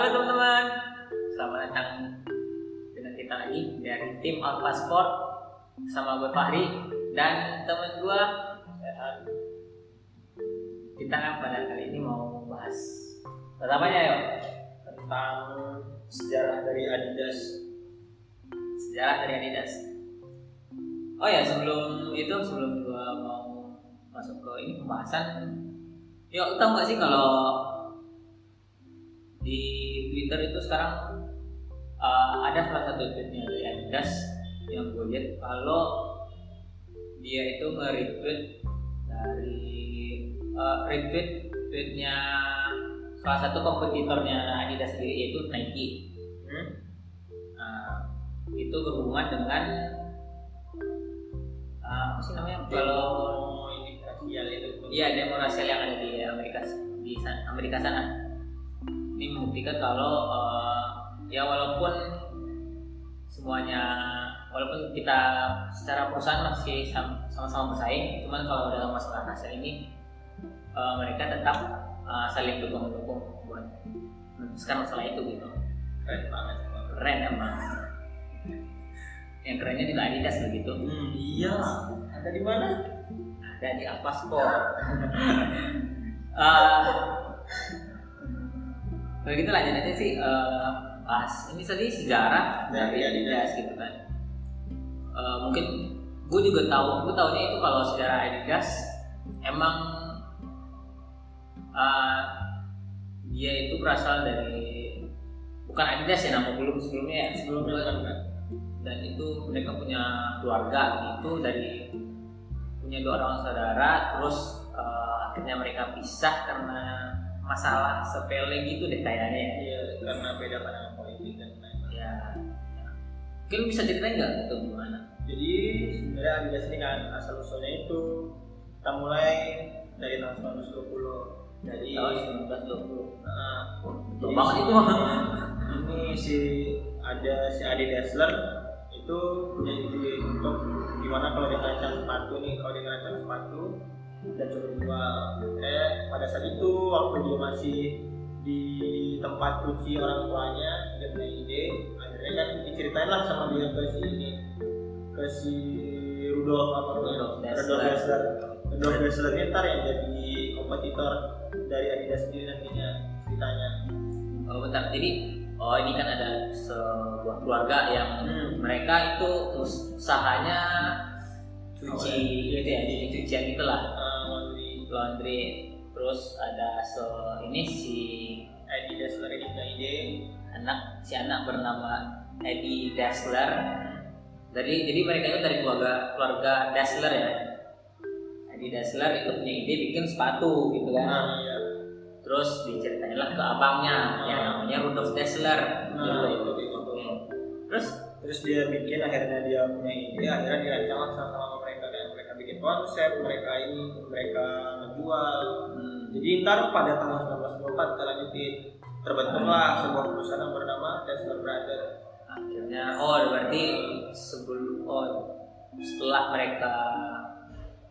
Halo teman-teman, selamat datang dengan kita lagi dari tim Alpha Sport sama gue Fahri dan teman gue. Kita pada kali ini mau bahas pertamanya yuk tentang sejarah dari Adidas. sejarah dari Adidas. Oh ya sebelum itu sebelum gue mau masuk ke ini pembahasan, yuk tahu nggak sih kalau Twitter itu sekarang uh, ada salah satu tweetnya dari Adidas yang gue lihat kalau dia itu nge-retweet dari uh, retweet tweetnya salah satu kompetitornya Adidas sendiri yaitu Nike. Hmm? Nah, itu berhubungan dengan uh, apa sih namanya kalau ini rasial itu. Iya demo rasial yang ada di Amerika di Amerika sana. Ini membuktikan kalau eh, ya walaupun semuanya walaupun kita secara perusahaan masih sam- sama-sama bersaing, cuman kalau dalam masalah rasial ini eh, mereka tetap eh, saling dukung mendukung buat memutuskan masalah itu gitu. Keren banget. Keren emang. Yang kerennya juga Adidas begitu. Hmm, iya. Ada di mana? ada di Alpha Sport. Kalau gitu lanjut aja sih eh, pas ini tadi sejarah dari Dari Adidas gitu kan. Eh, mungkin gue juga tahu, gue tahunya itu kalau sejarah Adidas emang eh, dia itu berasal dari bukan Adidas ya nama belum sebelumnya ya Sebelumnya kan kan. dan itu mereka punya keluarga itu dari punya dua orang saudara terus eh, akhirnya mereka pisah karena masalah sepele gitu deh kayaknya. Ya. Iya, karena beda pandangan politik dan lain-lain. ya mungkin bisa ceritain nggak itu gimana? Jadi sebenarnya Adidas ini kan asal usulnya itu kita mulai dari tahun 1920 dari tahun 1920 Nah, jadi banget itu ini si ada si Adi Dassler itu punya ide untuk gimana kalau dia ngerancang sepatu nih kalau dia ngerancang sepatu dan coba jual eh pada saat itu waktu dia masih di tempat cuci orang tuanya dia punya ide akhirnya kan diceritain lah sama dia ke si ini ke si Rudolf apa Rudolf. Rudolf Dassler Rudolf Dassler ini ntar yang jadi kompetitor dari Adidas sendiri nantinya ceritanya oh bentar jadi oh ini kan ada sebuah keluarga yang Hmm. mereka itu us- usahanya cuci Oh, iya. gitu ya cuci cucian gitulah laundry terus ada se ini si Adi Dassler ini punya ide anak si anak bernama Eddie Dassler dari jadi mereka itu dari keluarga keluarga Dassler ya? Eddie Dassler itu punya ide bikin sepatu gitu kan? Nah iya. Terus diceritainlah ke abangnya yang namanya Rudolf Dassler nah gitu. itu gitu Oke. terus? Terus dia bikin akhirnya dia punya ide akhirnya dirancang sama sama mereka dan mereka bikin konsep mereka ini mereka ngejual hmm, jadi ntar pada tahun 1924 kita lanjutin. Terbentuklah sebuah perusahaan yang bernama Dassler Brothers akhirnya oh berarti sebelum oh setelah mereka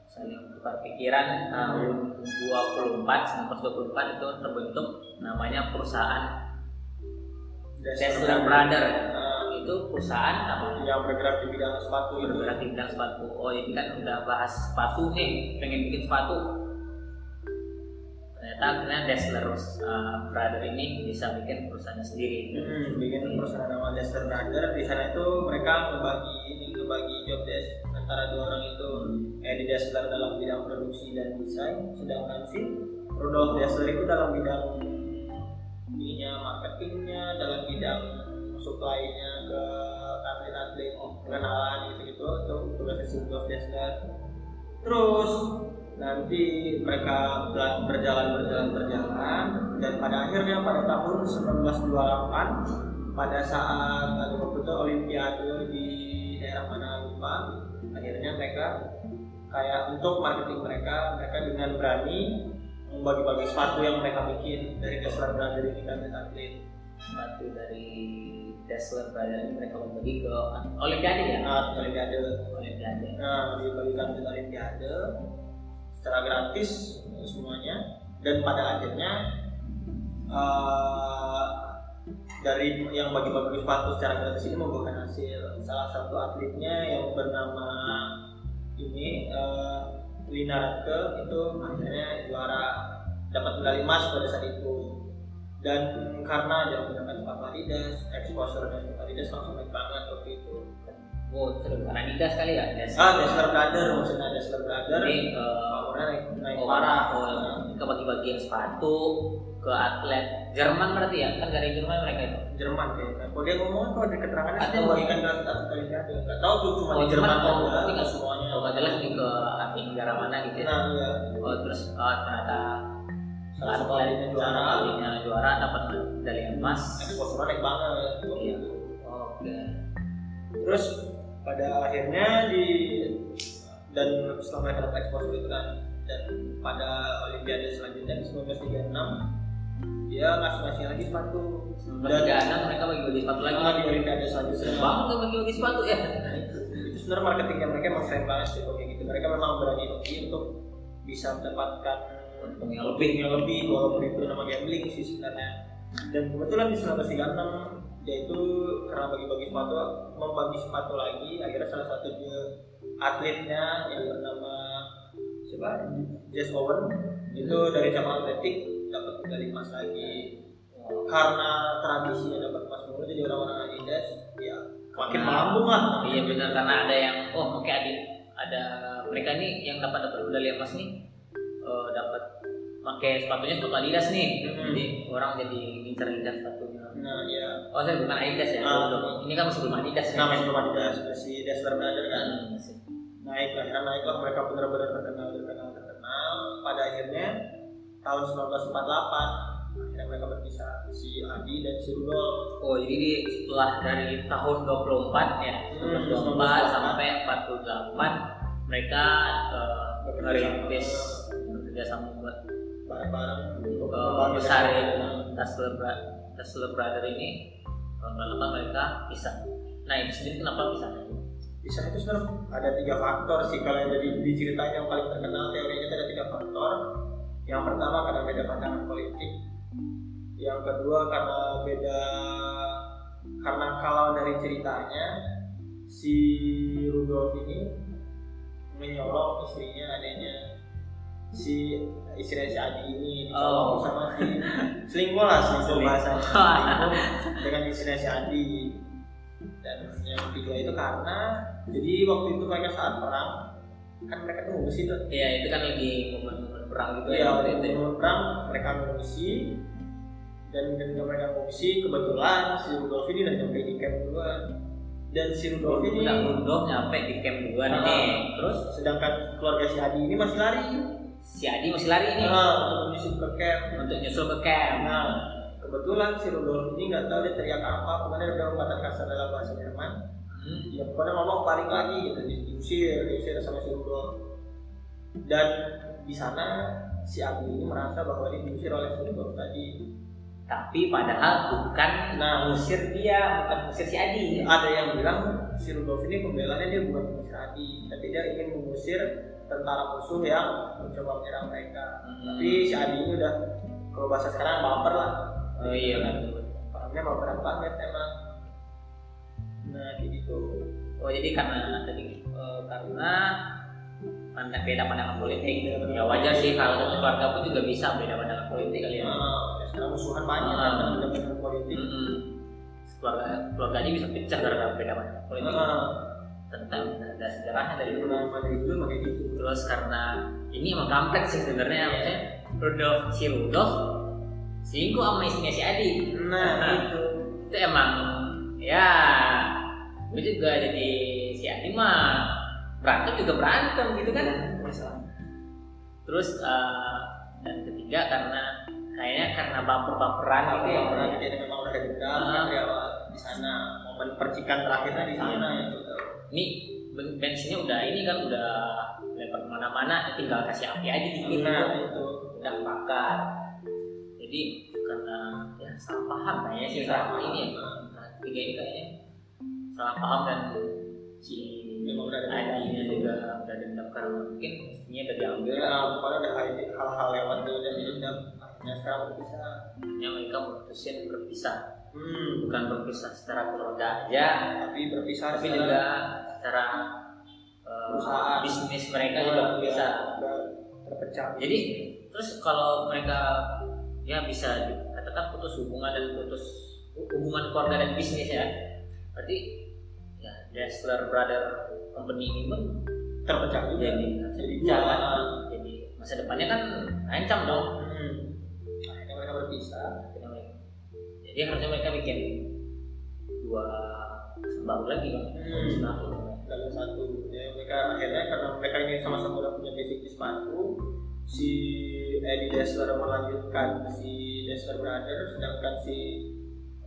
saling tukar pikiran tahun 24 1924 itu terbentuk namanya perusahaan Dassler Brother. Nah, itu perusahaan apa? Yang bergerak di bidang sepatu bergerak di bidang sepatu. Oh ini kan udah bahas sepatu nih. Pengen bikin sepatu ternyata akhirnya Dassler uh, Brother ini bisa bikin perusahaannya sendiri. Hmm, bikin perusahaan nama Dassler Brothers di sana itu mereka ngebagi ini ngebagi job desk antara dua orang itu. Eddie Dassler dalam bidang produksi dan desain sedangkan si Rudolf Dassler itu dalam bidang ininya marketingnya dalam bidang supply-nya ke atlet-atlet pengenalan gitu-gitu. Itu tugasnya si Rudolf Dassler terus nanti mereka berjalan berjalan berjalan dan pada akhirnya pada tahun 1928 pada saat ada waktu itu olimpiade di daerah mana lupa akhirnya mereka kayak untuk marketing mereka mereka dengan berani membagi-bagi sepatu yang mereka bikin dari Dassler Brother ini kan atlet sepatu dari Dassler Brother ini mereka berbagi ke Olimpiade ya? Nah olimpiade. Olimpiade. Nah, dibagikan ke Olimpiade secara gratis semuanya dan pada akhirnya eh, dari yang bagi-bagi sepatu secara gratis ini membuahkan hasil. Salah satu atletnya yang bernama ini uh, Lina Radke itu akhirnya juara dapat medali emas pada saat itu dan karena dia menggunakan sepatu Adidas, exposure dan Adidas langsung naik banget. Oh, seru karena Adidas kali ya? Adidas. Ah, Dassler Brother maksudnya Dassler Brother. Jadi uh, naik, naik oh, parah. Oh, ke bagi-bagian sepatu ke atlet Jerman berarti ya? Kan dari Jerman mereka itu. Jerman kayaknya. Kalau dia ngomong kalau di keterangannya sih Atau- membagikan ke atlet Olimpiade. Nggak tahu tuh cuma Oh, di Jerman Jerman, oh, aja, berarti nggak nggak semuanya. Oh, jelas nih ke atlet negara mana gitu ya? Nah, iya. Oh, terus oh, ternyata atlet juara. juara dapat medali emas. Exposure naik banget. Iya. Oke. Terus pada akhirnya di dan setelah mereka dapat exposure itu kan dan pada Olimpiade selanjutnya di 1936 dia ngasih ngasih lagi sepatu. Dan enam mereka bagi-bagi sepatu lagi. Ah, di Olimpiade selanjutnya. Banget tuh bagi-bagi sepatu ya. Nah, itu sebenarnya marketingnya mereka emang keren banget sih kayak gitu. Mereka memang berani untuk bisa mendapatkan Untung yang untung yang lebih walaupun itu nama gambling sih sebenarnya. Dan kebetulan di 1936 dia itu karena bagi-bagi sepatu membagi sepatu lagi akhirnya salah satu dia atletnya yang bernama siapa Jess Owen itu dari cabang atletik dapat medali emas lagi karena tradisinya dapat emas mulu jadi orang-orang Adidas ya makin Nah. melambung lah Iya benar karena ada yang oh oke ada ada mereka nih yang dapat dapat medali emas nih eh, dapat pakai sepatunya sepatu Adidas nih. Mhm. Jadi orang jadi ngincar-ngincar sepatunya. Nah ya Oh saya bukan Adidas ya. Ah. Belum. Ini kan masih belum Adidas ya. nama sebelum Adidas. Si Dassler Brother kan? Hmm, masih. naik akhirnya naiklah mereka benar-benar terkenal terkenal terkenal. Pada akhirnya tahun 1948 akhirnya mereka berpisah. Si Adi dan si Rudolf. Oh jadi di, setelah dari tahun 24 ya Hmm, 24 sampai 48 mereka eh, merintis bekerja sama buat bareng-bareng. untuk uh, membangun besarin Dassler Brother ini tahun 98 mereka pisah. Nah itu sendiri kenapa pisahnya? Bisa itu sebenarnya ada tiga faktor sih kalau yang jadi diceritain yang paling terkenal teorinya ada tiga faktor. Yang pertama karena beda pandangan politik. Yang kedua karena beda karena kalau dari ceritanya si Rudolf ini menyolong istrinya adanya si istrinya si Adi ini dicolong Oh. sama si selingkuh lah selingkuh selingkuh dengan istrinya si Adi dan yang ketiga itu karena jadi waktu itu mereka saat perang kan mereka tuh ngungsi tuh Iya itu kan lagi momen-momen perang Iya, ya waktu itu ya. perang mereka ngungsi dan ketika mereka ngungsi kebetulan si Rudolf ini udah nyampe di camp duluan dan si Rudolf ini Udah Rudolf nyampe di camp Ah. nih. Terus sedangkan keluarga si Adi ini masih lari si Adi masih lari nih nah, untuk menyusup ke camp untuk nyusul ke camp. nah kebetulan si Rudolf ini nggak tahu dia teriak apa pokoknya dia udah perkataan kasar dalam bahasa Jerman Hmm. ya pokoknya ngomong paling lagi gitu di- diusir diusir sama si Rudolf dan di sana si Abi ini merasa bahwa dia diusir oleh si Rudolf tadi Tapi padahal bukan Nah. mengusir dia, bukan mengusir si Adi. ada yang bilang si Rudolf ini pembelanya dia bukan mengusir Adi tapi dia ingin mengusir tentara musuh yang mencoba menyerang mereka Hmm. tapi si Adi ini udah kalau bahasa sekarang baper lah Oh iya kan. orangnya baperan banget emang nah kayak gitu Oh jadi karena tadi eh, karena pandang beda pandangan politik. Ya wajar sih kalau satu keluarga pun juga bisa beda pandangan politik kali ya. Nah, sekarang musuhan banyak Ah. kan karena kepentingan politik. Keluarga keluarga aja bisa pecah gara-gara beda pandangan politik. Ah, Tentang ada sejarahnya dari dulu. nah, dari dulu emang kayak gitu Terus karena ini emang kampret sih sebenarnya maksudnya Rudolf si Rudolf selingkuh sama istrinya si Adi. nah itu Itu emang ya gue juga jadi si Adi mah berantem juga berantem gitu kan. Terus eh, dan ketiga karena kayaknya karena baper-baperan gitu ya. Baperan, jadi memang udah ada dendam kan ya di sana momen percikan terakhirnya di sana Ah. Ini ben- bensinnya udah ini kan udah lempar ke mana-mana, tinggal kasih api aja dikit nah gitu. itu udah bakar. Jadi karena ya salah paham kayaknya sih selama ini ya. Nah, tiga ini kayaknya salah paham dan si Memang udah ada Adinya juga udah dendam karena mungkin istrinya udah diambil. ya pokoknya udah hal- hal-hal lewat dulu dan dendam akhirnya sekarang udah bisa Akhirnya mereka memutusin berpisah. Hmm. bukan berpisah secara keluarga aja Tapi berpisah tapi secara- juga secara Perusahaan. bisnis mereka juga Oh, bisa iya, terpecah. jadi terus kalau mereka ya bisa dikatakan putus hubungan dan putus hubungan keluarga dan bisnis ya berarti ya Dassler Brother Company ini pun terpecah juga. jadi Jadi dua. jadi masa depannya kan ancam dong Hmm. Akhirnya mereka berpisah. Jadi harusnya mereka bikin dua baru lagi bang Hmm. sepatu Lalu satu, ya mereka akhirnya karena mereka ini sama-sama udah punya basic di sepatu, si Eddie Dassler melanjutkan si Dassler Brother, sedangkan si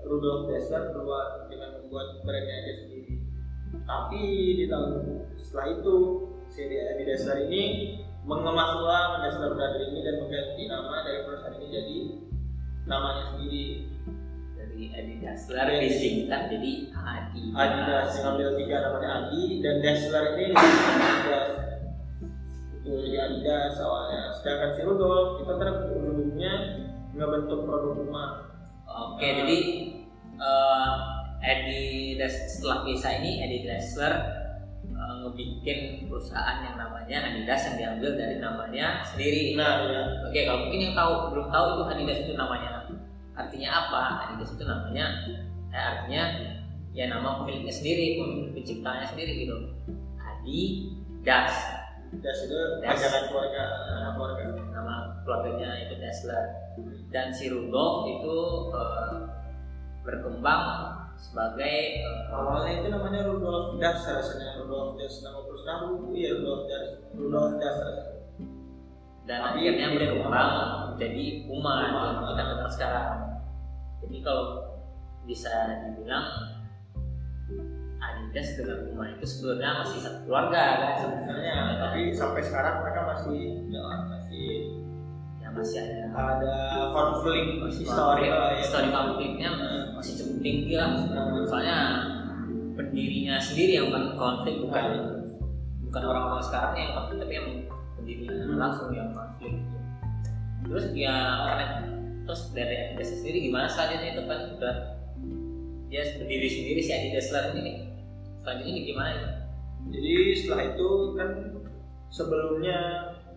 Rudolf Dassler keluar dengan membuat brandnya dia sendiri. Tapi di tahun setelah itu si Eddie Dassler ini mengemas ulang Dassler Brother ini dan mengganti nama dari perusahaan ini jadi namanya sendiri dari Adi Dassler disingkat jadi Adidas. Adidas ngambil tiga namanya Adi dan Dassler ini Adidas. Itu jadi Adidas awalnya. Sedangkan si Rudolf kita terujungnya ngebentuk produk rumah. Oke, jadi eh Eddie Das- setelah pisah ini Eddie Dassler eh, ngebikin perusahaan yang namanya Adidas yang diambil dari namanya sendiri. nah ya Oke, kalau mungkin yang tahu belum tahu itu Adidas itu namanya artinya apa? Adidas itu namanya eh, artinya ya nama pemiliknya sendiri, pemilik penciptanya sendiri gitu. Adidas. Das itu Das. pajangan keluarga anak keluarga Nama keluarganya itu Dassler. Dan si Rudolf itu eh, berkembang sebagai eh, awalnya itu namanya Rudolf Das rasanya Rudolf Das nama perusahaan iya Rudolf Das Rudolf Das rasanya. Dan Tapi akhirnya berkembang Puma Puma. yang kita kenal sekarang. Jadi kalau bisa dibilang Adidas dengan Puma itu sebenarnya masih satu keluarga kan sebenarnya tapi sampai sekarang mereka masih ya, masih ya masih ada ada konflik masih lah ya. histori konfliknya masih cukup tinggi lah. Nah, Soalnya pendirinya sendiri yang bukan konflik bukan bukan orang-orang sekarang yang konflik tapi yang pendirinya Hmm. langsung yang konflik. Terus ya terus dari Adidas sendiri gimana selanjutnya itu kan udah dia berdiri sendiri si Adidas Dassler ini. Selanjutnya ini gimana ya? Jadi setelah itu kan sebelumnya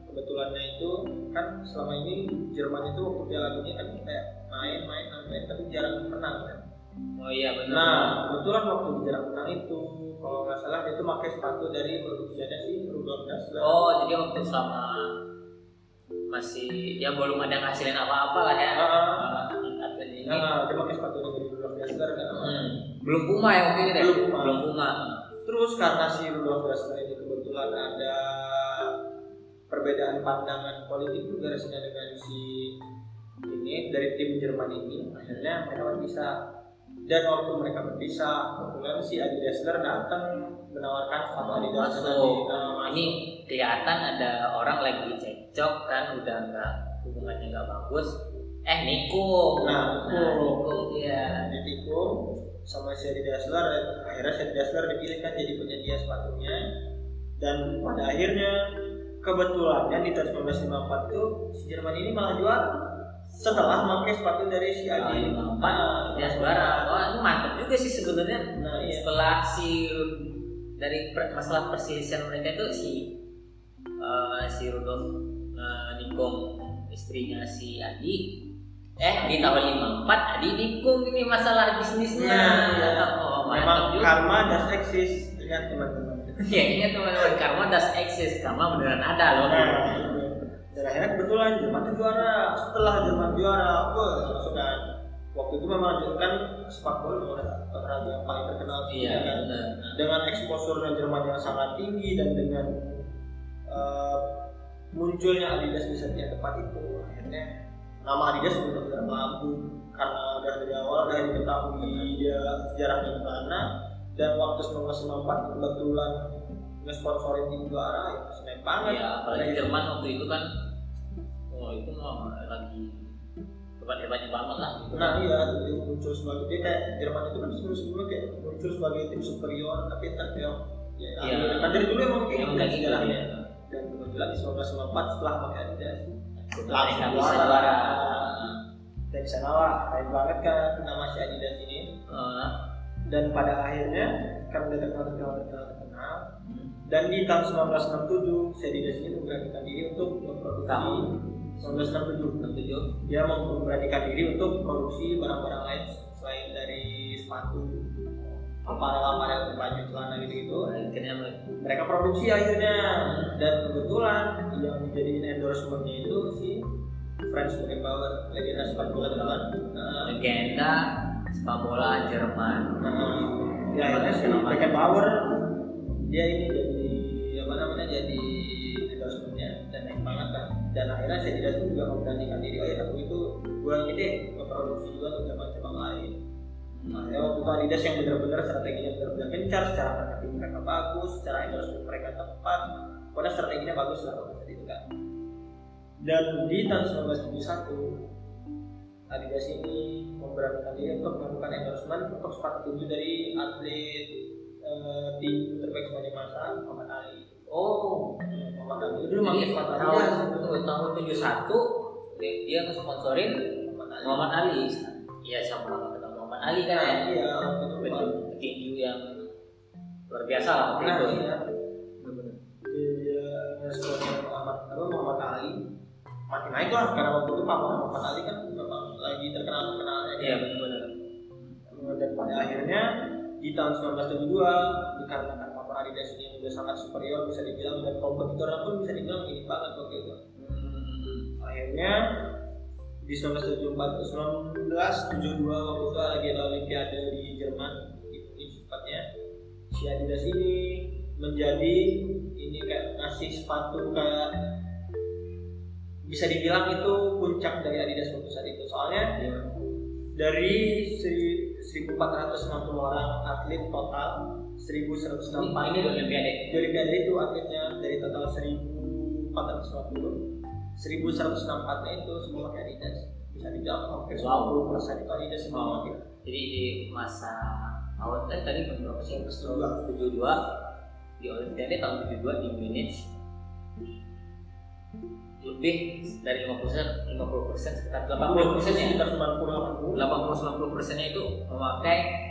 kebetulannya itu kan selama ini Jerman itu waktu Piala Dunia kan kayak main main main, main tapi jarang menang kan. Oh iya benar. Nah kebetulan waktu jarang menang itu kalau nggak salah dia itu pakai sepatu dari produksinya si Rudolf Dassler. Oh jadi waktu selama masih ya belum ada ngasilin apa-apa lah ya. Ah. Uh, ini. Nah, dia pakai sepatu dari Rudolf Dassler kan. Hmm. Belum Puma ya waktu itu deh. Belum Puma. Belum Puma. Terus karena si Rudolf Dassler ini kebetulan ada perbedaan pandangan politik juga rasanya dengan si ini dari tim Jerman ini akhirnya mereka berpisah dan waktu mereka berpisah kebetulan si Adi Dassler datang menawarkan sepatu Adidas Masuk. Nah, masuk. Ini kelihatan ada orang lagi cekcok kan udah nggak hubungannya nggak bagus. Eh Niko. Nah, Niko. Niko iya. ditikung sama si Adi Dassler dan akhirnya si Adi Dassler dipilih kan jadi penyedia sepatunya dan pada akhirnya kebetulannya di tahun 1954 itu si Jerman ini malah juara setelah memakai sepatu dari si Adi. Empat ya juara. Wah itu mantep juga sih sebenarnya. nah iya. Setelah si dari per- masalah perselisihan mereka itu si eh, si Rudolf eh, Nikom istrinya si Adi. Eh di tahun 54 Adi nikung ini masalah bisnisnya. Nah, iya. oh, memang juga. karma dan eksis ingat teman-teman. Ya ini teman-teman karma das eksis karma beneran ada loh. Nah akhirnya kebetulan Jerman tuh juara setelah Jerman juara wah langsung kan waktu itu memang kan sepak bola olahraga yang paling terkenal iya ya kan dengan eksposurnya Jerman yang sangat tinggi dan dengan eh, munculnya Adidas di setiap tempat itu akhirnya nama Adidas benar-benar melambung karena udah dari awal udah diketahui dia sejarahnya gimana dan waktu 1994 kebetulan ngesponsorin tim juara ya seneng banget. Iya, apalagi Jerman waktu itu kan oh itu mah lagi hebat-hebatnya banget lah gitu. nah iya dia muncul sebagai dia kayak Jerman itu kan sebelum-sebelumnya kayak muncul sebagai tim superior tapi ntar dia ya, Iya. kan dari dulu emang kayak gitu gitu sejarahnya. ya. dan kebetulan di 1994 setelah pakai Adidas Langsung bisa juara. dan di sana lah keren banget kan nama si Adidas ini dan pada akhirnya karena udah terkenal terkenal terkenal terkenal dan di tahun 1967 si Adidas ini memberanikan diri untuk memproduksi? 1967 67 dia memberanikan diri untuk memproduksi barang-barang lain selain dari sepatu apparel-apparel baju celana gitu-gitu. Akhirnya mereka produksi akhirnya. Dan kebetulan yang menjadi endorsementnya itu si Franz Beckenbauer legenda sepak bola Jerman nah, legenda sepak bola Jerman. Nah, ya Beckenbauer dia ini akhirnya si Adidas pun juga memberanikan diri oh aku itu ini deh memproduksi juga untuk cabang-cabang lain Nah, ya waktu itu Adidas yang benar-benar strateginya benar-benar gencar, secara marketing mereka bagus, secara endorsement mereka tepat, pokoknya strateginya bagus lah saat itu kan. Dan di tahun 1971 Adidas ini memberanikan diri untuk melakukan endorsement untuk sepatu tinju dari atlet eh, terbaik sepanjang masa Muhammad Ali. Jadi sepatu tahun tunggu, tahun 71 dia- dia ngesponsorin Muhammad Ali. Iya sama Muhammad Ali kan ya. Iya, petinju yang luar biasa lah waktu Nah, itu. iya. Dia responnya Muhammad apa Muhammad Ali. Makin naik lah karena waktu itu Pak Muhammad Ali kan memang lagi terkenal terkenalnya iya benar-benar dan pada akhirnya di tahun 1972 dikarenakan Ini sudah sangat superior bisa dibilang dan kompetitornya pun bisa dibilang ini banget waktu itu Hmm. akhirnya di 1974 1972 waktu itu lagi ada Olimpiade di Jerman di Munich tepatnya si Adidas ini menjadi ini kayak ngasih sepatu kayak bisa dibilang itu puncak dari Adidas waktu saat itu soalnya Iya. dari seri- 1460 orang atlet total 1164 ini Olimpiade. Di Olimpiade itu atletnya dari total 1450 1164 nya itu semua pakai Adidas. Bisa dibilang hampir Wow. 90 persen itu Adidas semua. Oh. pakai jadi di masa tahun eh tadi berapa sih? 72. 72 di Olimpiade tahun 72 di Munich lebih dari 50 persen 50 persen sekitar 80 persen ya sekitar 90 80 80 90 persennya itu memakai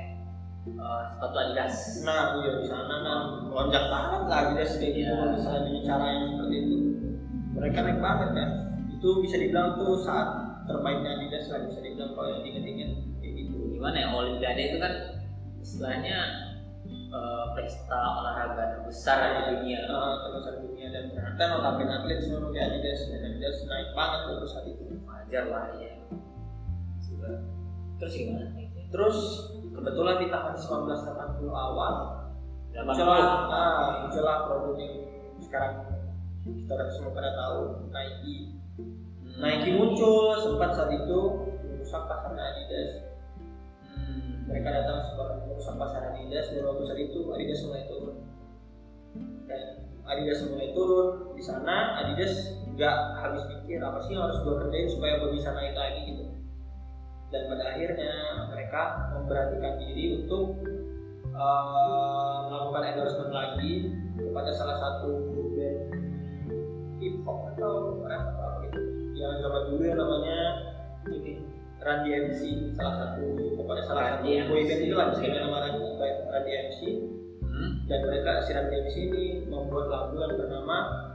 eh, sepatu Adidas. Nah iya di sana kan lonjak banget lah Adidas kayak gitu Iya. misalnya dengan cara yang seperti itu. Mereka naik banget kan. Itu bisa dibilang tuh saat terbaiknya Adidas lah bisa dibilang kalau yang diinget-inget kayak gitu. Gimana ya Olimpiade itu kan istilahnya eh, pesta olahraga terbesar di dunia. Uh, terbesar dunia dan ternyata notabene atlet semua pakai Adidas dan Adidas naik banget waktu saat itu. Wajar lah ya Sudah. terus gimana? Terus kebetulan di tahun 1980 awal puluh. ah, muncullah produk yang sekarang kita semua pada tahu Nike Hmm. Nike muncul sempat saat itu merusak pasar Adidas Hmm. mereka datang sempat merusak pasar Adidas dan waktu saat itu Adidas mulai turun dan Adidas mulai turun di sana Adidas nggak habis pikir apa sih yang harus gue kerjain supaya gue bisa naik lagi gitu dan pada akhirnya mereka memberanikan diri untuk eh, melakukan endorsement lagi kepada salah satu band hip hop atau rap atau apa gitu. Yang zaman dulu yang namanya ini Run DMC salah satu pokoknya salah satu boy band itu lah bisa nama Run DMC Hmm. dan mereka si Run DMC ini membuat lagu yang bernama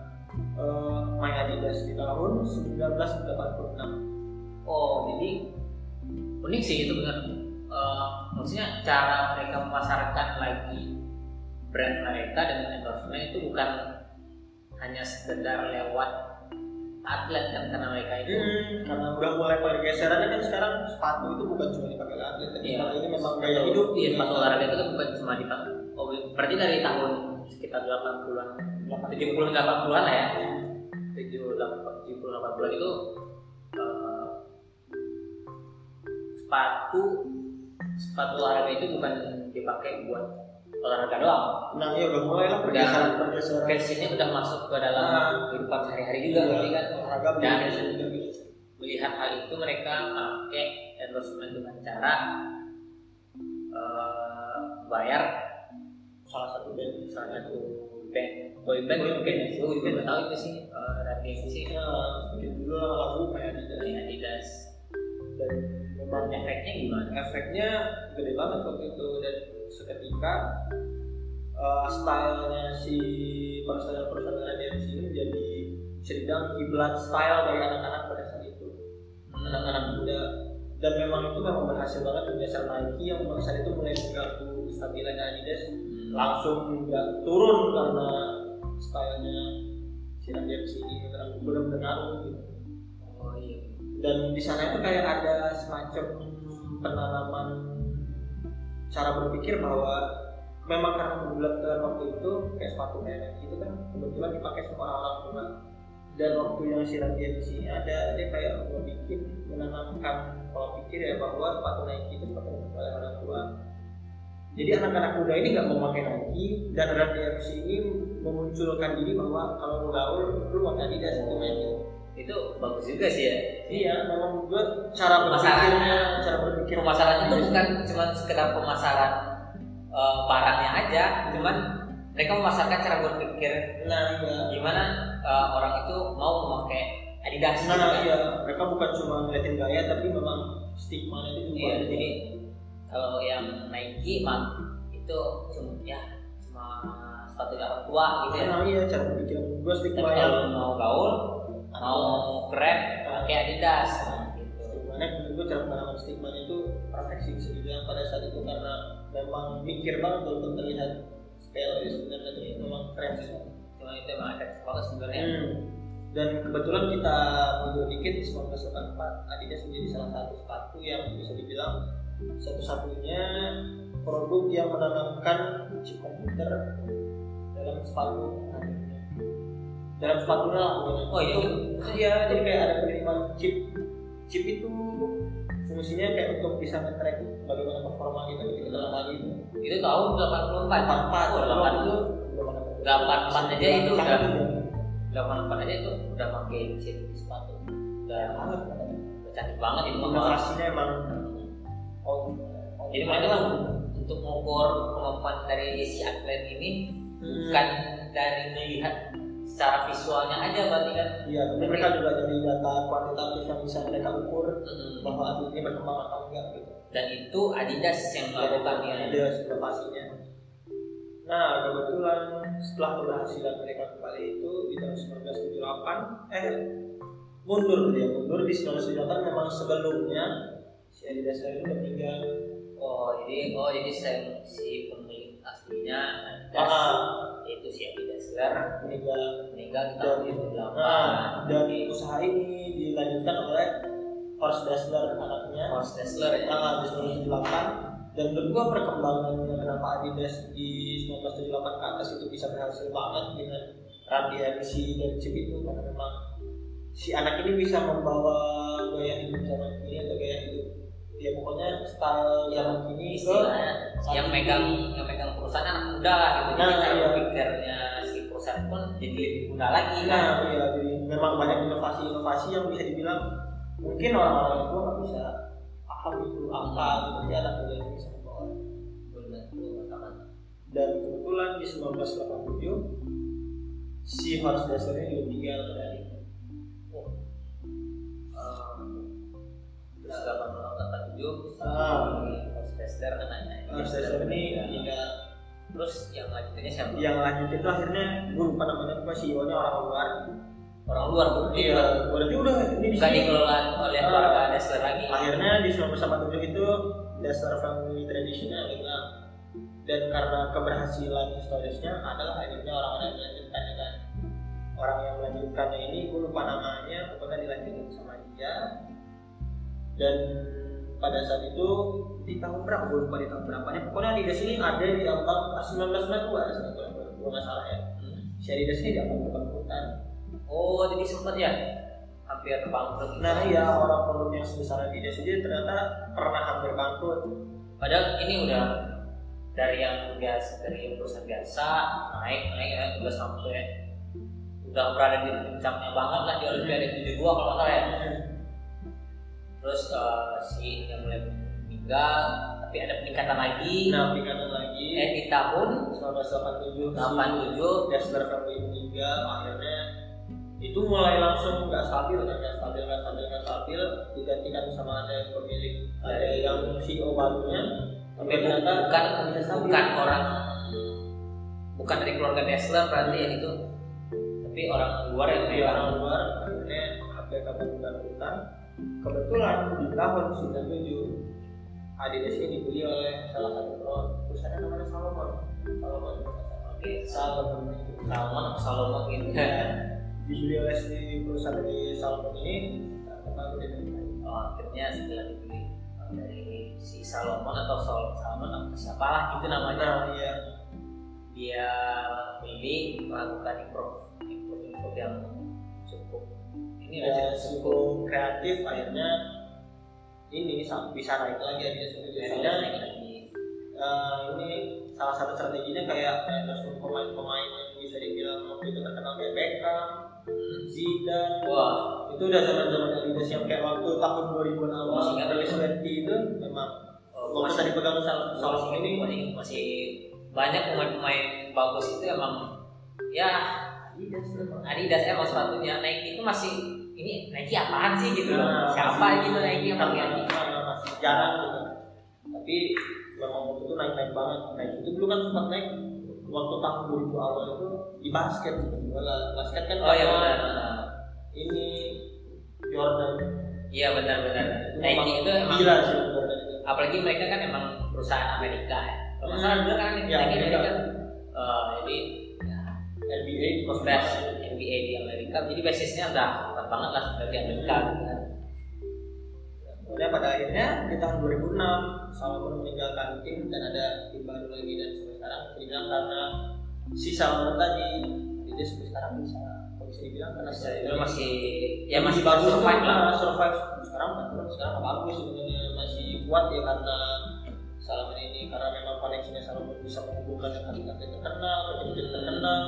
eh, My Adidas di tahun 1986 Oh, jadi unik sih itu benar. Eh, maksudnya cara mereka memasarkan lagi brand mereka dengan endorsement itu bukan hanya sekedar lewat atlet kan karena mereka itu Hmm, karena udah mulai pergeserannya kan sekarang sepatu itu bukan cuma dipakai atlet, tapi Iya. ini memang gaya hidup. Iya, sepatu olahraga itu kan bukan cuma di Oh, berarti dari tahun sekitar 80-an, 70 80-an lah ya. 70 70 80-an itu eh, sepatu sepatu olahraga itu bukan dipakai buat olahraga doang. Nah, iya udah mulai lah pergeseran pergeseran. fashionnya udah masuk ke dalam Ah. kehidupan sehari-hari juga Iya, berarti kan. olahraga Dan juga gitu. melihat hal itu mereka pakai endorsement dengan cara eh, bayar Salah satu band. salah satu band boy band mungkin band. ya gue juga tahu itu sih uh, radio sih Ya, bikin dulu lah lagu kayak Adidas. Adidas Dan memang efeknya gimana? Efeknya gede banget waktu itu. Dan seketika uh, stylenya si personel-personel DMC ini jadi bisa dibilang kiblat style dari anak-anak pada saat itu. Anak-anak muda. Dan memang itu memang berhasil banget menggeser Nike yang pada saat itu mulai mengganggu kestabilannya Adidas. Hmm. langsung nggak turun karena stylenya si DMC ini. Benar-benar ngaruh gitu. Oh iya dan di sana itu kayak ada semacam penanaman cara berpikir bahwa memang karena kebutuhan waktu itu kayak sepatu kayak itu kan kebetulan dipakai sama orang-orang tua. Dan waktu yang si Randy di sini ada dia kayak mau bikin menanamkan pola pikir ya bahwa sepatu Nike itu sepatu oleh orang tua. Jadi anak-anak muda ini nggak mau pakai Nike dan MC ini memunculkan diri bahwa kalau mau gaul lu pakai Adidas itu itu bagus juga sih ya Iya, memang juga cara berpikirnya, cara berpikir pemasarannya itu bukan cuma sekedar pemasaran eh, barangnya aja cuman mereka memasarkan cara berpikir Nah, iya. gimana eh, orang itu mau memakai Adidas Nah, kan. iya. Mereka bukan cuma ngeliatin gaya, tapi memang stigma itu juga. Iya, jadi kalau yang Nike mah itu cuma ya cuma sepatu orang tua gitu ya. Nah, iya, cara berpikir gue Tapi stigma kalau yang mau gaul, mau keren, pakai Adidas gitu. stigmanya menurut gue cara penanganan stigmanya itu perfect sih bisa dibilang pada saat itu karena memang mikir banget untuk terlihat style ya sebenarnya itu memang keren sih. Cuma itu emang efektif banget sebenarnya. Hmm. Dan kebetulan kita mundur dikit di 1984 Adidas menjadi salah satu sepatu yang bisa dibilang satu-satunya produk yang menanamkan chip komputer dalam sepatu dalam sepatunya lah pokoknya. Oh iya, Itu- iya jadi kayak ada penerimaan chip chip itu fungsinya kayak untuk bisa nge-track bagaimana performa kita ketika dalam hal itu Itu tahun 84. 84 Oh, waktu 84. itu belum ada 84 aja itu udah- muda. 84 aja itu udah pakai chip di sepatu. Udah, Banget. udah canggih banget itu mah. inovasinya emang oh, Jadi mereka tuh untuk mengukur kemampuan dari si atlet ini bukan dari melihat secara visualnya aja berarti kan. Iya, tapi mereka juga dari data kuantitatif yang bisa mereka ukur Mm-mm. bahwa atlet ini berkembang atau enggak gitu. Dan itu Adidas yang melakukannya. Ada inovasinya. Nah, kebetulan setelah keberhasilan mereka kembali itu di tahun 1978, eh mundur dia mundur di 1978 memang sebelumnya si Adidas ini meninggal. Oh jadi oh jadi si pemilik aslinya Adidas Ah, itu si Adidas Ler meninggal. meninggal di tahun 2008. nah, dan usaha ini dilanjutkan oleh Horst Dassler anaknya. Horst Dassler ya. tanggal di 1978 dan menurut gua perkembangannya kenapa Adidas di 1978 ke atas itu bisa berhasil banget dengan Randy MC dan Chip itu karena memang si anak ini bisa membawa gaya hidup zaman kini atau gaya hidup ya pokoknya style zaman kini ke istilahnya yang megang yang megang perusahaan anak muda lah gitu jadi Nah, cara iya. berpikirnya si perusahaan pun jadi lebih muda lagi kan nah iya jadi memang banyak inovasi-inovasi yang bisa dibilang mungkin orang-orang tua nggak bisa paham itu apa gitu tapi anak muda ini bisa membawa dan kebetulan di 1987 si Dassler ini juga meninggal dari terus kapan kata tujuh Ah. Anaknya Horst Dassler ini meninggal. meninggal terus yang lanjutannya siapa? Yang lanjut itu akhirnya gue lupa namanya gue CEO nya orang luar. Orang luar bukan iya berarti udah ini di bukan sini. dikelola oleh Ah. keluarga Dassler lagi. Akhirnya di 1987 itu Dassler Family Traditional hilang dan karena keberhasilan historisnya adalah akhirnya orang-orang yang melanjutkannya kan? Orang yang melanjutkannya ini gue lupa namanya pokoknya dilanjutin sama dia. Dan pada saat itu di tahun berapa gue lupa di tahun berapa nya pokoknya Adidas ini ada di ambang 1992 sebetulnya gue nggak salah ya. Hmm. si Adidas ini di ambang kebangkrutan oh jadi sempat ya? Hampir bangkrut gitu. nah iya orang produk yang sebesar Adidas ini ternyata pernah hampir bangkrut. Padahal ini udah dari yang biasa dari yang perusahaan biasa naik naik ya udah sampai udah berada di puncaknya banget lah di Olimpiade 72 kalau nggak salah ya terus eh, si yang mulai meninggal tapi ada peningkatan lagi. Nah peningkatan lagi. Eh di tahun 1987 87 Dassler Family meninggal akhirnya itu mulai langsung nggak stabil kan nggak stabil nggak stabil nggak stabil. Digantikan sama ada yang pemilik ada yang CEO barunya. Tapi ternyata bukan bukan orang bukan dari keluarga Tesla berarti ya itu. Tapi orang luar yang memang orang luar akhirnya update kabar utang kebetulan di tahun 97 Adidas ini dibeli oleh salah satu perusahaan namanya Salomon. Salomon oke Salomon. Salomon Salomon gitu dibeli oleh si perusahaan dari Salomon ini udah oh, akhirnya setelah dibeli uh, dari si Salomon atau Sol Salomon atau siapa lah gitu namanya. Nah iya. Dia beli melakukan improve improve, improve yang ini ya aja cukup kreatif akhirnya ini bisa naik lagi itu Dari soalnya naik lagi. Eh, ini salah satu strateginya kayak endorse pemain-pemain yang bisa dibilang waktu itu terkenal kayak Beckham, Hmm. Zidane, wah. Itu udah zaman-zaman Adidas yang kayak waktu tahun 2000 awal Masih ingat dari itu? 20 itu memang. Oh, masih tadi pegang sal masih Salomon ini. masih, masih banyak pemain-pemain bagus itu emang ya. Adidas emang sepatunya Nike itu masih ini Nike apaan sih? gitu loh. Nah, siapa masih- gitu Nike yang pakai Nike? masih jarang gitu tapi memang waktu itu naik naik banget. Naik itu dulu kan sempat naik waktu tahun 2000 awal itu di basket gitu. Bola basket kan oh iya benar. Ini Jordan. Iya benar-benar Itu Nike itu emang gila sih Jordan apalagi mereka kan emang perusahaan Amerika ya. Kalau Hmm. kan Iya, Nike Amerika. Eh, jadi ya NBA di Kostas NBA di Amerika. Jadi basisnya udah banget lah di Amerika gitu kan. Kemudian pada akhirnya di tahun 2006 Salomon meninggalkan tim dan ada tim baru lagi dan sampai sekarang bisa dibilang karena si Salomon tadi dia sampai sekarang bisa bisa dibilang karena Bisa dibilang masih ya ya masih bagus survive lah survive sekarang kan sekarang bagus sebenarnya masih kuat ya karena Salomon ini karena memang koneksinya Salomon bisa menghubungkan dengan atlet terkenal atlet terkenal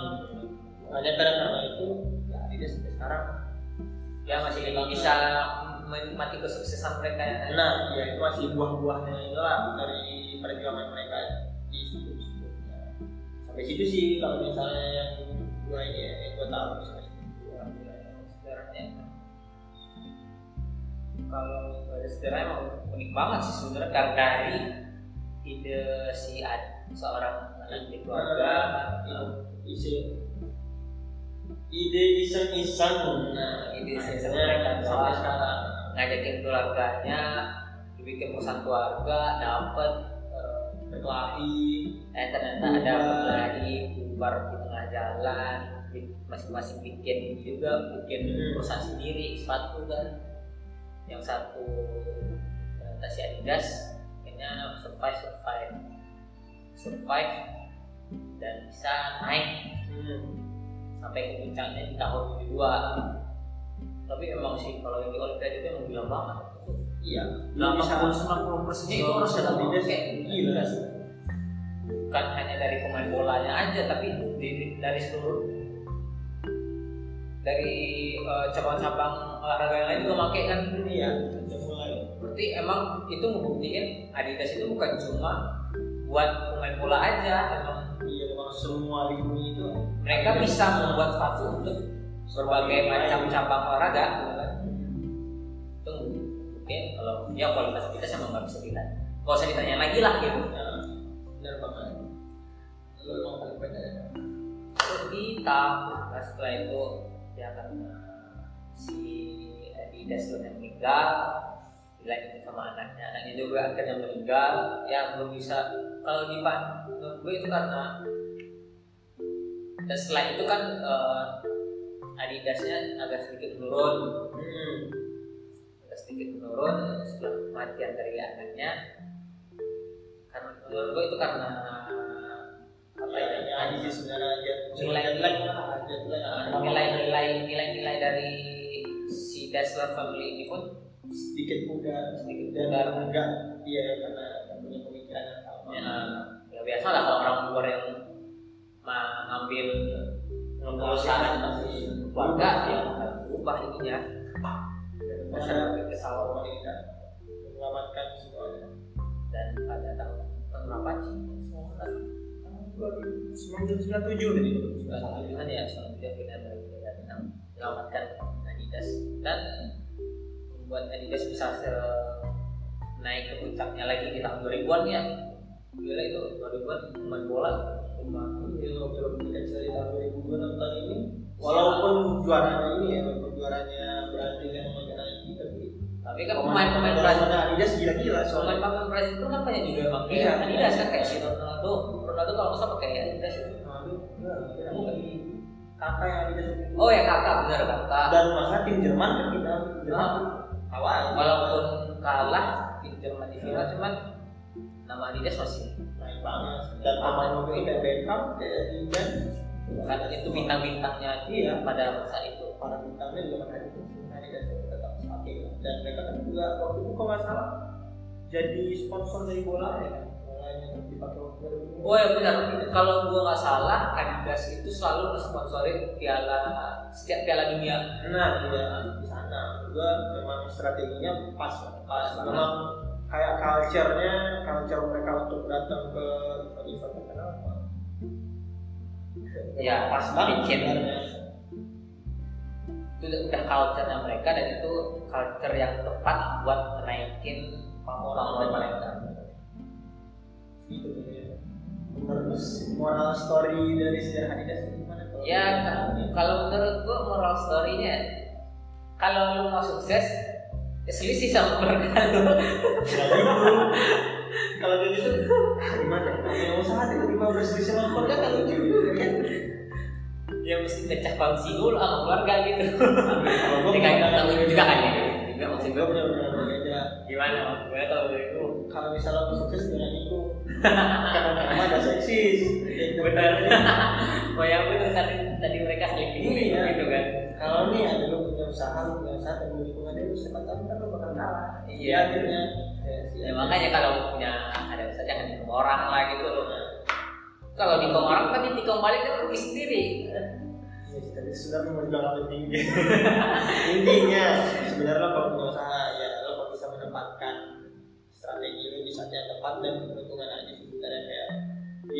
hanya karena karena itu ya dia sampai sekarang ya masih bisa menikmati kesuksesan mereka ya? Nah ya itu masih buah-buahnya itulah dari perjuangan mereka di situ sebelumnya sampai situ sih kalau misalnya yang ini ya, yang gua tahu sampai situ gua sebenarnya kalau ada sejarah emang unik banget sih sebenarnya karena dari ide si ad, seorang anak di keluarga isi ide iseng-iseng nah ide si Akhirnya mereka sampai sekarang. Ngajakin keluarganya dibikin perusahaan keluarga dapat berkelahi. Eh ternyata ada berkelahi bubar di tengah jalan masing-masing bikin juga bikin Hmm. perusahaan sendiri sepatu kan. Yang satu ternyata si Adidas kayaknya survive survive. Survive dan bisa naik. Hmm. Sampai ke puncaknya di tahun 72 tapi emang sih kalau yang di Olimpiade itu emang gila banget. Iya. 80-90 persennya itu harus dalam Adidas pakai gila bukan hanya dari pemain bolanya aja tapi di- dari seluruh dari eh, cabang-cabang olahraga yang lain juga pakai kan? Iya. Berarti emang itu ngebuktiin Adidas itu bukan cuma buat pemain bola aja emang iya semua lini itu mereka bisa membuat sepatu untuk berbagai macam cabang olahraga kan itu ngebuktiin kalau ya kualitas Adidas emang nggak bisa ditanya nggak usah ditanya lagi lah gitu. Nah, benar banget. Lu emang paling banyak ya? Tahun nah, setelah itu ya karena si Adidas sudah meninggal dilanjutin sama anaknya. Anaknya juga akhirnya meninggal. Ya belum bisa kalau di pan gue itu karena dan setelah itu kan eh, Adidasnya agak sedikit menurun. Hmm. agak sedikit menurun setelah kematian dari anaknya. Karena menurut gue itu karena apa ya ya sih sebenarnya jet Nilai- jet lag lah jet lag. Nah, nilai-nilai nilai-nilai dari si Dassler family ini pun sedikit pudar sedikit pudar. enggak dia karena punya pemikiran yang sama. Ya, ya biasa lah kalau orang luar yang ngambil perusahaan masih keluarga ya berubah ininya. Masa lebih kesal Salomon ini kan menyelamatkan semuanya. Dan pada tahun tahun berapa sih? Tahun 1997 tadi sembilan tujuh kan ya sembilan tujuh akhirnya menyelamatkan Adidas. Dan membuat Adidas bisa naik ke puncaknya lagi di tahun 2000-an ya. Gila itu 2000-an pemain bola Cuma ini film tidak bisa di tahun 2002 nonton ini walaupun juaranya ini ya walaupun juaranya Brazil yang pakai Nike tapi tapi kan pemain-pemain Brazil Adidas gila-gila soalnya. Pemain Brazil itu kan banyak juga pakai Iya. Adidas kan kayak si Ronaldo. Ronaldo kalau nggak salah pakai Adidas itu. Aduh, enggak, enggak, enggak. kakak yang Adidas itu. oh ya kakak benar kakak. Dan masalah tim Jerman ke final? Jerman awal. Walaupun kalah di Jerman di final cuman nama Adidas masih banget dan pemain itu kayak Beckham kayak Zidane kan itu bintang-bintangnya iya. pada masa itu. Para bintangnya juga kan Adidas Adidas tetap pakai dan mereka kan juga waktu itu kalau nggak salah jadi sponsor dari bola ya. Kan itu. Oh ya benar. Kalau gua nggak salah, Adidas itu selalu mensponsorin piala setiap piala dunia. nah dia di sana. Juga memang strateginya pas. Pas memang kayak culture-nya culture mereka untuk datang ke event-event kenapa Ya, pas banget bikin. sebenarnya. Itu udah culture-nya mereka dan itu culture yang tepat buat menaikin pamor-pamor mereka. gitu ya. menurut moral story dari sejarah Adidas itu gimana tuh? Ya, ka- kalau menurut gua moral story-nya kalau lu mau sukses selisih sama keluarga gitu. Kalau kayak gitu, ah, gimana? Yang usaha tiba-tiba berselisih sama keluarga kan lucu kan? ya mesti pecah kongsi dulu sama keluarga gitu. Kalau gue kayak tahu juga kan ya. Juga maksud gue gua benar-benar berbeda. gimana maksud gua kalau itu Kalau misalnya gue sukses dengan itu, karena ada seksis. benar oh ya benar tadi tadi mereka saling bingung Iya. gitu kan Kalau nih ada lu punya usaha, lu punya usaha, dan lingkungan lu cepat tahu kan lu bakal kalah. Iya. akhirnya. Ya, ya makanya kalau punya ada usaha jangan nikung orang lah gitu loh kalau nikung orang kan ditikung balik kan rugi sendiri Ya, kita sudah memperjuangkan tinggi. Intinya sebenarnya kalau punya usaha ya lo kalau bisa menempatkan strategi lo di saat yang tepat dan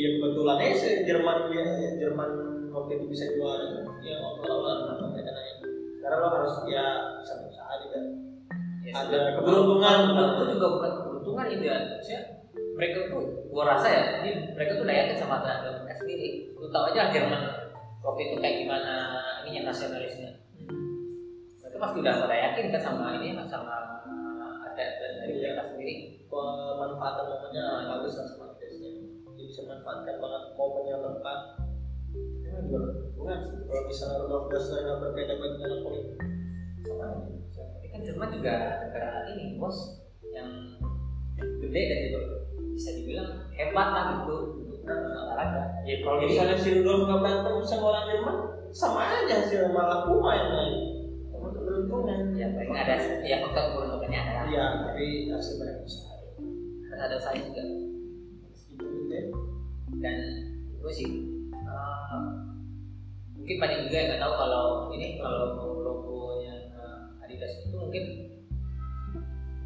Iya kebetulan aja sih Jerman ya, Jerman waktu itu bisa juara. Ya waktu awal apa mereka nanya. Sekarang lo harus ya bisa berusaha juga ya, Ada keberuntungan. Itu juga bukan keberuntungan itu ya. Mereka tuh gua rasa ya ini mereka tuh dayakin sama tenaga mereka sendiri. Lu tahu aja Jerman waktu itu kayak gimana ininya nasionalisnya. Mereka pasti udah pada yakin kan sama ini sama ada dari Iya. mereka sendiri. Pemanfaatan momennya bagus lah sama tesnya dia bisa manfaatkan banget momen yang tepat. Itu kan juga kalau misalnya Rudolf Dassler nggak berbeda bagi anak politik sama aja. Tapi kan Jerman juga negara ini bos yang gede dan juga bisa dibilang hebat lah gitu untuk olahraga. Ya kalau misalnya si Rudolf nggak berantem sama orang Jerman sama aja sih malah Puma yang lain sama keberuntungan ya paling ada ya faktor keberuntungannya ada iya tapi hasil banyak usaha. Harus ada saya juga. Gitu deh dan gue sih eh, mungkin banyak juga yang nggak tahu kalau ini kalau logonya eh, Adidas itu mungkin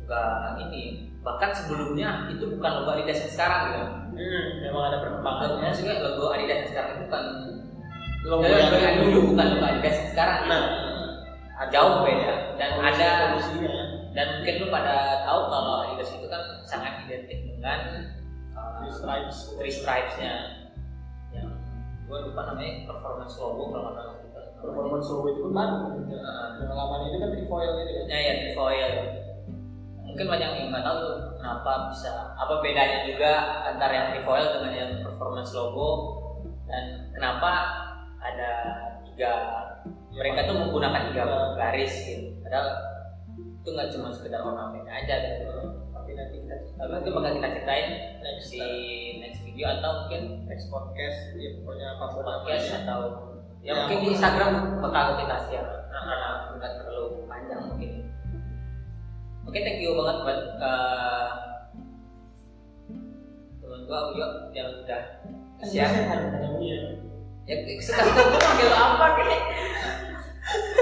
nggak ini bahkan sebelumnya itu bukan logo Adidas yang sekarang gitu. hmm, memang ada perkembangannya Maksudnya logo Adidas yang sekarang itu bukan logo yang dulu bukan logo Adidas yang sekarang. nah. Jauh beda. Dan ada dan mungkin lu pada tahu kalau Adidas itu kan sangat identik dengan uh, Three stripes. three stripes-nya. Yang gue lupa namanya performance logo kalau nggak salah gitu. performance logo itu pun baru. Nah, pengalaman itu kan trifoil gitu kan ya ya trefoil mungkin banyak yang nggak tahu tuh kenapa bisa apa bedanya juga antara yang trefoil dengan yang performance logo dan kenapa ada tiga mereka tuh menggunakan tiga garis gitu. Padahal itu nggak cuma sekedar ornamen aja gitu nanti kita tapi mungkin bakal kita ceritain next di next video atau mungkin next podcast ya pokoknya apa podcast atau ya, Ya, mungkin di. Instagram bakal kita share karena nggak terlalu panjang mungkin. Oke thank you banget buat uh, teman gua Uyo yang udah share. ya sekarang gua manggil apa nih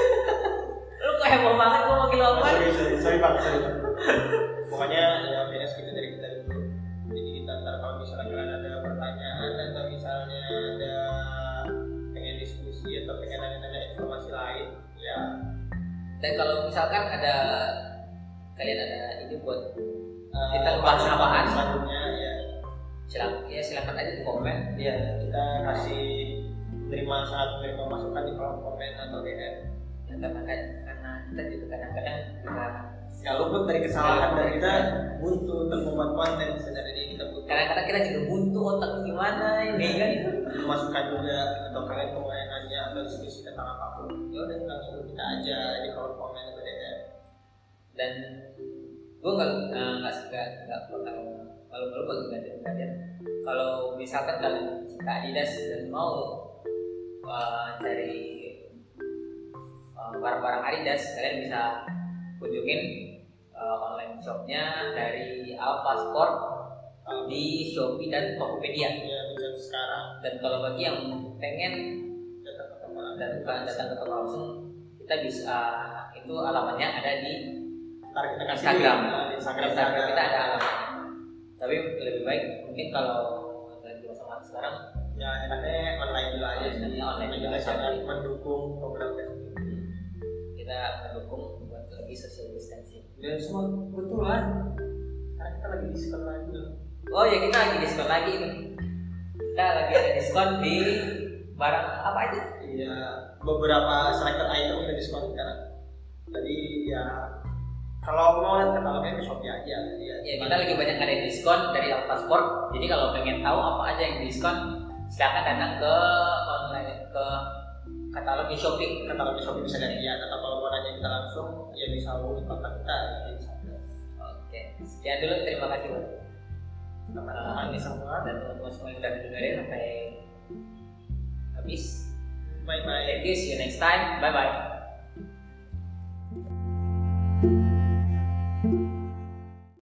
lu kok heboh banget gua manggil apa? Sorry sorry sorry bang sorry pokoknya ya beres gitu dari kita dulu. Jadi kita ntar kalau misalnya kalian ada pertanyaan atau misalnya ada pengen diskusi atau pengen nanya-nanya informasi lain ya. Dan kalau misalkan ada kalian ada ide buat Eh, Kita bahas apaan? selanjutnya ya. Silakan ya silakan aja di komen. Ya kita kasih menerima sangat menerima masukan di kolom komen atau DM ya, karena kan karena kita juga kadang-kadang juga nggak luput dari kesalahan dan kita buntu untuk membuat konten sebenarnya ini kita butuh. Kadang-kadang kita juga buntu otak gimana ini kan? Masukan juga atau kalian mau nanya atau diskusi tentang apa pun ya udah langsung kita aja. Di kolom komen atau DM dan gue nggak eh, nggak suka nggak bakal malu-malu bagi kalian kalian kalau misalkan kalian cinta Adidas dan mau eh, cari eh, barang-barang Adidas kalian bisa kunjungin eh, online shopnya dari Alpha Sport di Shopee dan Tokopedia. Ya bisa sekarang. Dan kalau bagi yang pengen datang ke toko dan bukan datang ke toko langsung kita bisa itu alamatnya ada di ntar kita kasih Instagram. nah, di Instagram, Instagram kita ada alamatnya. Tapi lebih baik mungkin kalau lagi sama sekarang ya enaknya online dulu aja sih. Enaknya online dulu kita aja. sangat mendukung program Facebook kita mendukung buat lagi social distancing dan semua kebetulan karena kita lagi diskon lagi loh. Oh ya kita lagi diskon lagi. Nih kita lagi ada diskon di barang apa aja? Iya, beberapa selected item udah diskon sekarang. Jadi ya kalau mau lihat katalognya ke Shopee aja. Ya, ya kita lagi banyak ada diskon dari Alpha Sport. Jadi kalau pengen tahu apa aja yang diskon silakan datang ke online ke katalog di Shopee. Katalog di Shopee bisa dari lihat atau kalau nanya kita langsung ya bisa hubungi kontak kita di Instagram. Oke, sekian dulu. Terima kasih buat Teman-teman semua. dan teman-teman semua yang udah dengerin sampai habis. Bye bye. Thank you. See you next time. Bye bye.